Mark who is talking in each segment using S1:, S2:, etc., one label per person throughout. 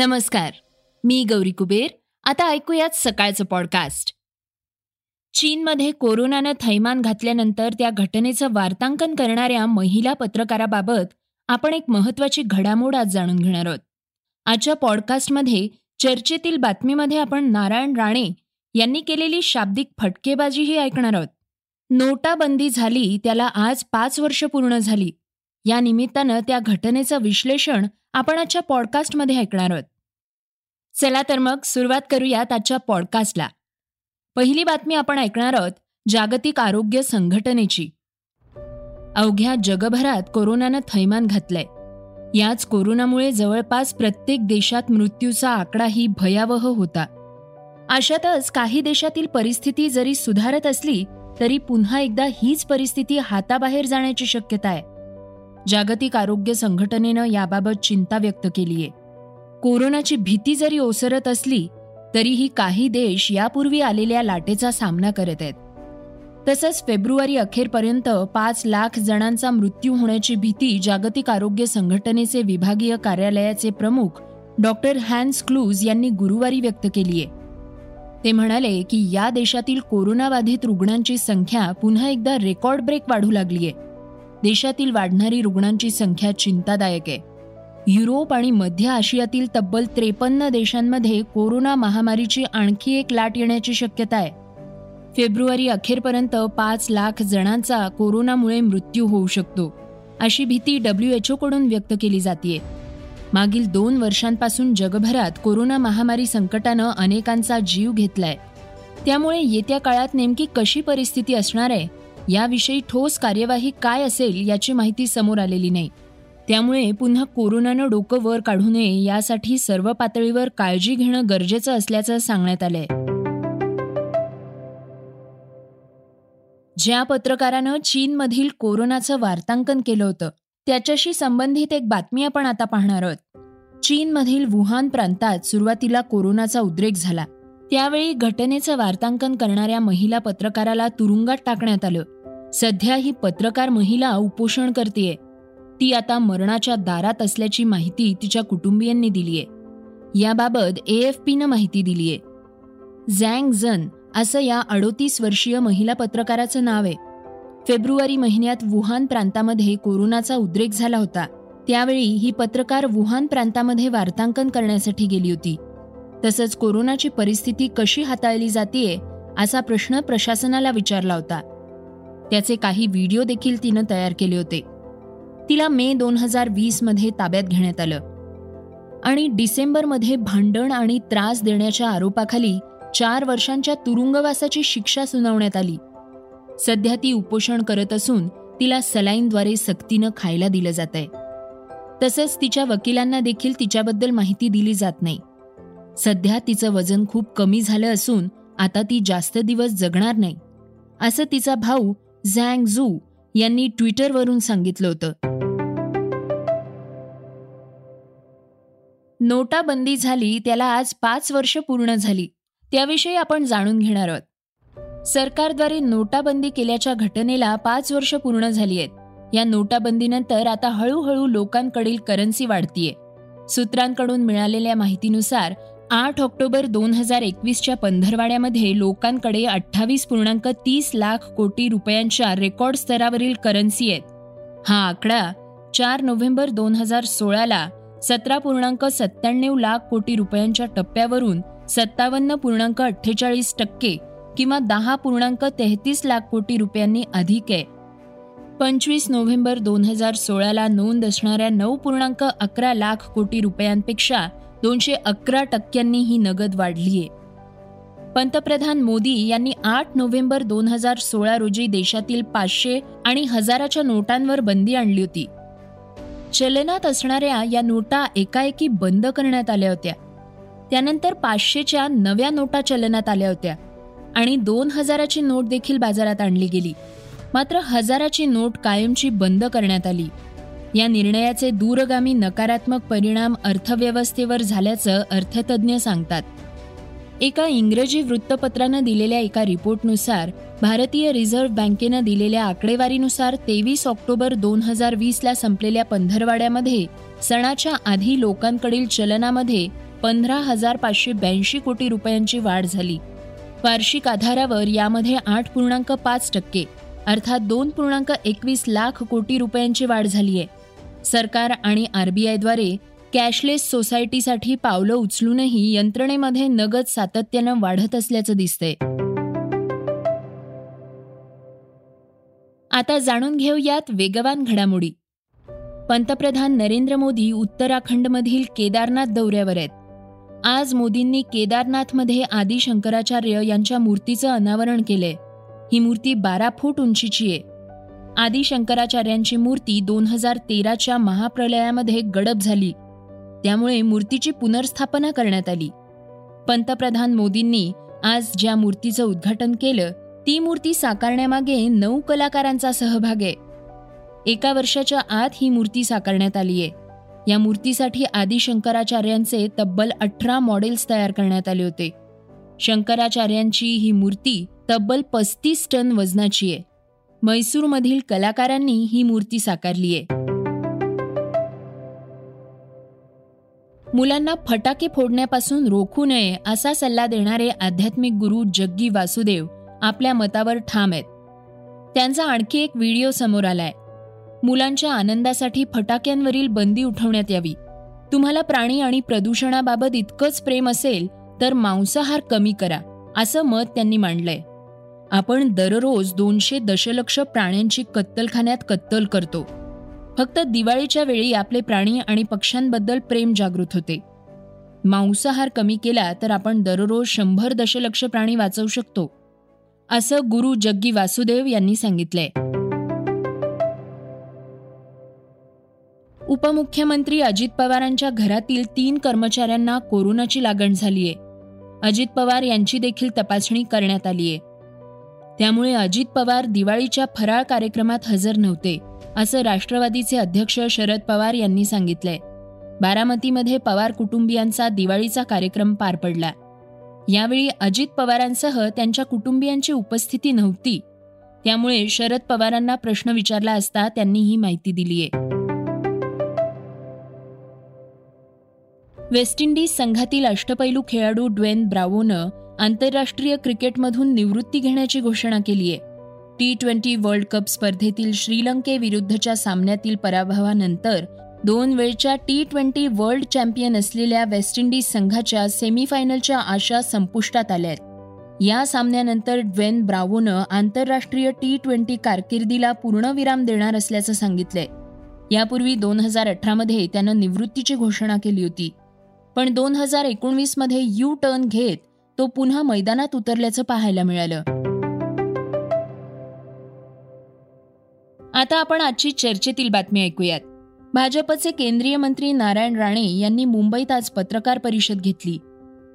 S1: नमस्कार मी गौरी कुबेर. आता ऐकूयात सकाळचं पॉडकास्ट चीनमध्ये कोरोनानं थैमान घातल्यानंतर त्या घटनेचं वार्तांकन करणाऱ्या महिला पत्रकाराबाबत आपण एक महत्वाची घडामोड आज जाणून घेणार आहोत. आजच्या पॉडकास्टमध्ये चर्चेतील बातमीमध्ये आपण नारायण राणे यांनी केलेली शाब्दिक फटकेबाजीही ऐकणार आहोत. नोटाबंदी झाली त्याला आज पाच वर्ष पूर्ण झाली. या निमित्तानं त्या घटनेचं विश्लेषण आपण आजच्या पॉडकास्टमध्ये ऐकणार आहोत. चला तर मग सुरुवात करूयात आजच्या पॉडकास्टला. पहिली बातमी आपण ऐकणार आहोत जागतिक आरोग्य संघटनेची. अवघ्या जगभरात कोरोनानं थैमान घातलंय. याच कोरोनामुळे जवळपास प्रत्येक देशात मृत्यूचा आकडाही भयावह होता. अशातच काही देशातील परिस्थिती जरी सुधारत असली तरी पुन्हा एकदा हीच परिस्थिती हाताबाहेर जाण्याची शक्यता आहे. जागतिक आरोग्य संघटनेनं याबाबत चिंता व्यक्त केलीय. कोरोनाची भीती जरी ओसरत असली तरीही काही देश यापूर्वी आलेल्या लाटेचा सामना करत आहेत. तसंच फेब्रुवारी अखेरपर्यंत पाच लाख जणांचा मृत्यू होण्याची भीती जागतिक आरोग्य संघटनेचे विभागीय कार्यालयाचे प्रमुख डॉक्टर हॅन्स क्लूज यांनी गुरुवारी व्यक्त केलीय. ते म्हणाले की या देशातील कोरोनाबाधित रुग्णांची संख्या पुन्हा एकदा रेकॉर्ड ब्रेक वाढू लागली आहे देशातील वाढणारी रुग्णांची संख्या चिंतादायक आहे. युरोप आणि मध्य आशियातील तब्बल त्रेपन्न देशांमध्ये कोरोना महामारीची आणखी एक लाट येण्याची शक्यता आहे. फेब्रुवारी अखेरपर्यंत पाच लाख जणांचा कोरोनामुळे मृत्यू होऊ शकतो अशी भीती डब्ल्यू कडून व्यक्त केली जाते मागील दोन वर्षांपासून जगभरात कोरोना महामारी संकटानं अनेकांचा जीव घेतलाय. त्यामुळे येत्या काळात नेमकी कशी परिस्थिती असणार आहे याविषयी ठोस कार्यवाही काय असेल याची माहिती समोर आलेली नाही. त्यामुळे पुन्हा कोरोनानं डोकं वर काढू नये यासाठी सर्व पातळीवर काळजी घेणं गरजेचं असल्याचं सांगण्यात आलंय. ज्या पत्रकारानं चीनमधील कोरोनाचं वार्तांकन केलं होतं त्याच्याशी संबंधित एक बातमी आपण आता पाहणार आहोत. चीनमधील वुहान प्रांतात सुरुवातीला कोरोनाचा उद्रेक झाला. त्यावेळी घटनेचं वार्तांकन करणाऱ्या महिला पत्रकाराला तुरुंगात टाकण्यात आलं. सध्या ही पत्रकार महिला उपोषण करतेय. ती आता मरणाच्या दारात असल्याची माहिती तिच्या कुटुंबियांनी दिलीय. याबाबत ए एफ पीनं माहिती दिलीय. झँग झन असं या अडोतीस वर्षीय महिला पत्रकाराचं नाव आहे. फेब्रुवारी महिन्यात वुहान प्रांतामध्ये कोरोनाचा उद्रेक झाला होता. त्यावेळी ही पत्रकार वुहान प्रांतामध्ये वार्तांकन करण्यासाठी गेली होती. तसंच कोरोनाची परिस्थिती कशी हाताळली जाते असा प्रश्न प्रशासनाला विचारला होता. त्याचे काही व्हिडिओ देखील तिनं तयार केले होते. तिला मे दोन हजार वीसमध्ये ताब्यात घेण्यात आलं. आणि डिसेंबरमध्ये भांडण आणि त्रास देण्याच्या आरोपाखाली चार वर्षांच्या तुरुंगवासाची शिक्षा सुनावण्यात आली. सध्या ती उपोषण करत असून तिला सलाईनद्वारे सक्तीनं खायला दिलं जात आहे तसंच तिच्या वकिलांना देखील तिच्याबद्दल माहिती दिली जात नाही. सध्या तिचं वजन खूप कमी झालं असून आता ती जास्त दिवस जगणार नाही. असं तिचा भाऊ झँग झू यांनी ट्विटरवरून सांगितलं होतं. नोटाबंदी झाली त्याला आज पाच वर्ष पूर्ण झाली. त्याविषयी आपण जाणून घेणार आहोत. सरकारद्वारे नोटाबंदी केल्याच्या घटनेला पाच वर्ष पूर्ण झाली आहेत. या नोटाबंदीनंतर आता हळूहळू लोकांकडील करन्सी वाढतीये. सूत्रांकडून मिळालेल्या माहितीनुसार आठ ऑक्टोबर दोन हजार एकवीसच्या पंधरवाड्यामध्ये लोकांकडे अठ्ठावीस पूर्णांक तीस लाख कोटी रुपयांच्या रेकॉर्ड स्तरावरील करन्सी आहेत. हा आकडा चार नोव्हेंबर दोन हजार सोळाला सतरा पूर्णांक सत्त्याण्णव लाख कोटी रुपयांच्या टप्प्यावरून सत्तावन्न पूर्णांक अठ्ठेचाळीस टक्के किंवा दहा पूर्णांक तेहतीस लाख कोटी रुपयांनी अधिक आहे. पंचवीस नोव्हेंबर दोन हजार सोळाला नोंद असणाऱ्या नऊ पूर्णांक अकरा लाख कोटी रुपयांपेक्षा दोनशे अकरा टक्क्यांनी ही नगद वाढलीय पंतप्रधान मोदी यांनी आठ नोव्हेंबर दोन हजार सोळा रोजी देशातील पाचशे आणि हजाराच्या नोटांवर बंदी आणली होती. चलनात असणाऱ्या या नोटा एकाएकी बंद करण्यात आल्या होत्या. त्यानंतर पाचशेच्या नव्या नोटा चलनात आल्या होत्या आणि दोन हजाराची नोट देखील बाजारात आणली गेली. मात्र हजाराची नोट कायमची बंद करण्यात आली. या निर्णयाचे दूरगामी नकारात्मक परिणाम अर्थव्यवस्थेवर झाल्याचं अर्थतज्ज्ञ सांगतात. एका इंग्रजी वृत्तपत्रानं दिलेल्या एका रिपोर्टनुसार भारतीय रिझर्व्ह बँकेनं दिलेल्या आकडेवारीनुसार तेवीस ऑक्टोबर दोन हजार वीसला संपलेल्या पंधरवाड्यामध्ये सणाच्या आधी लोकांकडील चलनामध्ये पंधरा हजार पाचशे ब्याऐंशी कोटी रुपयांची वाढ झाली. वार्षिक आधारावर यामध्ये आठ पूर्णांक पाच टक्के अर्थात दोन पूर्णांक एकवीस लाख कोटी रुपयांची वाढ झाली आहे सरकार आणि आरबीआयद्वारे कॅशलेस सोसायटीसाठी पावलं उचलूनही यंत्रणेमध्ये नगद सातत्यानं वाढत असल्याचं दिसतंय. आता जाणून घेऊयात वेगवान घडामोडी. पंतप्रधान नरेंद्र मोदी उत्तराखंडमधील केदारनाथ दौऱ्यावर आहेत. आज मोदींनी केदारनाथमध्ये आदी शंकराचार्य यांच्या मूर्तीचं अनावरण केलंय. ही मूर्ती बारा फूट उंचीची आहे. आदी शंकराचार्यांची मूर्ती दोन हजार तेराच्या महाप्रलयामध्ये गडप झाली. त्यामुळे मूर्तीची पुनर्स्थापना करण्यात आली. पंतप्रधान मोदींनी आज ज्या मूर्तीचं उद्घाटन केलं ती मूर्ती साकारण्यामागे नऊ कलाकारांचा सहभाग आहे. एका वर्षाच्या आत ही मूर्ती साकारण्यात आली आहे. या मूर्तीसाठी आदी शंकराचार्यांचे तब्बल अठरा मॉडेल्स तयार करण्यात आले होते. शंकराचार्यांची ही मूर्ती तब्बल पस्तीस टन वजनाची आहे. म्हैसूरमधील कलाकारांनी ही मूर्ती साकारली आहे मुलांना फटाके फोडण्यापासून रोखू नये असा सल्ला देणारे आध्यात्मिक गुरु जग्गी वासुदेव आपल्या मतावर ठाम आहेत. त्यांचा आणखी एक व्हिडिओ समोर आलाय. मुलांच्या आनंदासाठी फटाक्यांवरील बंदी उठवण्यात यावी. तुम्हाला प्राणी आणि प्रदूषणाबाबत इतकंच प्रेम असेल तर मांसाहार कमी करा असं मत त्यांनी मांडलंय. आपण दररोज दोनशे दशलक्ष प्राण्यांची कत्तलखान्यात कत्तल करतो. फक्त दिवाळीच्या वेळी आपले प्राणी आणि पक्ष्यांबद्दल प्रेम जागृत होते. मांसाहार कमी केला तर आपण दररोज शंभर दशलक्ष प्राणी वाचवू शकतो. असं गुरु जग्गी वासुदेव यांनी सांगितलंय. उपमुख्यमंत्री अजित पवारांच्या घरातील तीन कर्मचाऱ्यांना कोरोनाची लागण झालीय. अजित पवार यांची देखील तपासणी करण्यात आलीय. त्यामुळे अजित पवार दिवाळीच्या फराळ कार्यक्रमात हजर नव्हते असं राष्ट्रवादीचे अध्यक्ष शरद पवार यांनी सांगितलंय. बारामतीमध्ये पवार कुटुंबियांचा दिवाळीचा कार्यक्रम पार पडला. यावेळी अजित पवारांसह त्यांच्या कुटुंबियांची उपस्थिती नव्हती. त्यामुळे शरद पवारांना प्रश्न विचारला असता त्यांनी ही माहिती दिलीय. वेस्ट इंडिज संघातील अष्टपैलू खेळाडू ड्वेन ब्रावोनं आंतरराष्ट्रीय क्रिकेटमधून निवृत्ती घेण्याची घोषणा केली आहे. टी ट्वेंटी वर्ल्ड कप स्पर्धेतील श्रीलंकेविरुद्धच्या सामन्यातील पराभवानंतर दोन वेळच्या टी ट्वेंटी वर्ल्ड चॅम्पियन असलेल्या वेस्ट इंडिज संघाच्या सेमीफायनलच्या आशा संपुष्टात आल्या आहेत. या सामन्यानंतर ड्वेन ब्रावोनं आंतरराष्ट्रीय टी ट्वेंटी कारकिर्दीला पूर्णविराम देणार असल्याचं सांगितलंय. यापूर्वी दोन हजार अठरामध्ये त्यानं निवृत्तीची घोषणा केली होती. पण दोन हजार एकोणवीसमध्ये यू टर्न घेत तो पुन्हा मैदानात उतरल्याचं पाहायला मिळालं. आता आपण आजची चर्चेतील बातमी ऐकूयात. भाजपचे केंद्रीय मंत्री नारायण राणे यांनी मुंबईत आज पत्रकार परिषद घेतली.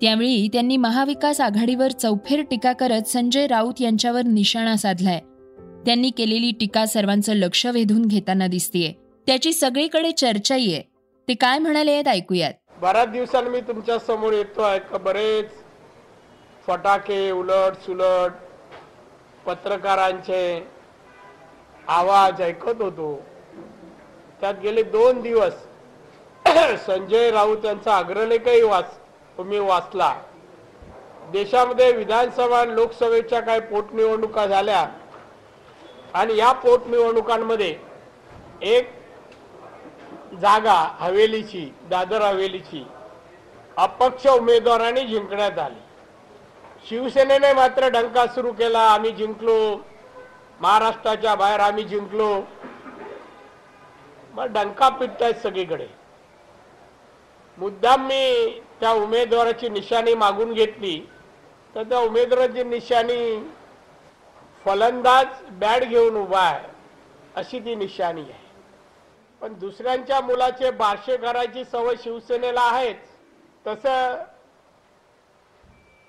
S1: त्यावेळी त्यांनी महाविकास आघाडीवर चौफेर टीका करत संजय राऊत यांच्यावर निशाणा साधलाय. त्यांनी केलेली टीका सर्वांचं लक्ष वेधून घेताना दिसतीये. त्याची सगळीकडे चर्चाही आहे. ते काय म्हणाले आहेत ऐकूयात.
S2: बऱ्याच दिवसांनी मी तुमच्यासमोर येतोय का? बरेच फटाके उलट सुलट पत्रकारांचे आवाज ऐकत होतो. त्यात गेले दोन दिवस. संजय राऊत यांचा अग्रलेखही वाच तुम्ही वाचला. देशामध्ये विधानसभा लोकसभेच्या काही पोटनिवडणुका झाल्या आणि या पोटनिवडणुकांमध्ये एक जागा हवेलीची दादर हवेलीची अपक्ष उमेदवारांनी जिंकण्यात आली. शिवसेनेने मात्र डंका सुरू केला. आम्ही जिंकलो. महाराष्ट्राच्या बाहेर आम्ही जिंकलो. मग डंका पिटतायत सगळीकडे. मुद्दाम मी त्या उमेदवाराची निशाणी मागून घेतली. तर त्या उमेदवाराची निशाणी फलंदाज बॅट घेऊन उभा आहे. अशी ती निशाणी आहे. पण दुसऱ्यांच्या मुलाचे बारशे करायची सवय शिवसेनेला आहेच. तसं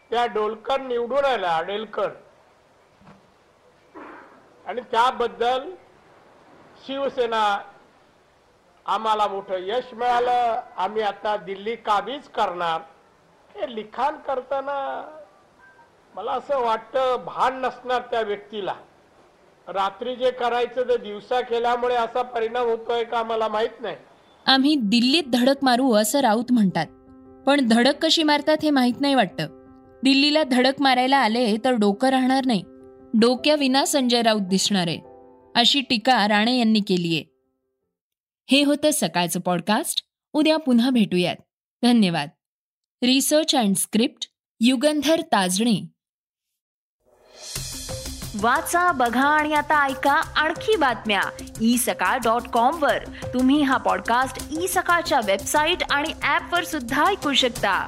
S2: त्या डोलकर निवडून आल्या डेलकर आणि त्याबद्दल शिवसेना आम्हाला मोठं यश मिळालं. आम्ही आता दिल्ली काबीज करणार? हे लिखाण करताना मला असं वाटतं भान नसणार त्या व्यक्तीला. रात्री जे करायचं ते दिवसा केल्यामुळे असा परिणाम होतोय का मला माहीत नाही.
S1: आम्ही दिल्लीत धडक मारू असं राऊत म्हणतात. पण धडक कशी मारतात हे माहीत नाही वाटतं. दिल्लीला धडक मारायला आले तर डोकं राहणार नाही. डोक्याविना संजय राऊत दिसणार आहे अशी टीका राणे यांनी केली आहे. हे होतं सकाळचं पॉडकास्ट. उद्या पुन्हा भेटूयात. धन्यवाद. Research and script Yugandhar Tajane. वाचा बघा आणि आता ऐका आणखी बातम्या. ई सकाळ डॉट कॉम वर. तुम्ही हा पॉडकास्ट ई सकाळच्या वेबसाईट आणि ऍप वर सुद्धा ऐकू शकता.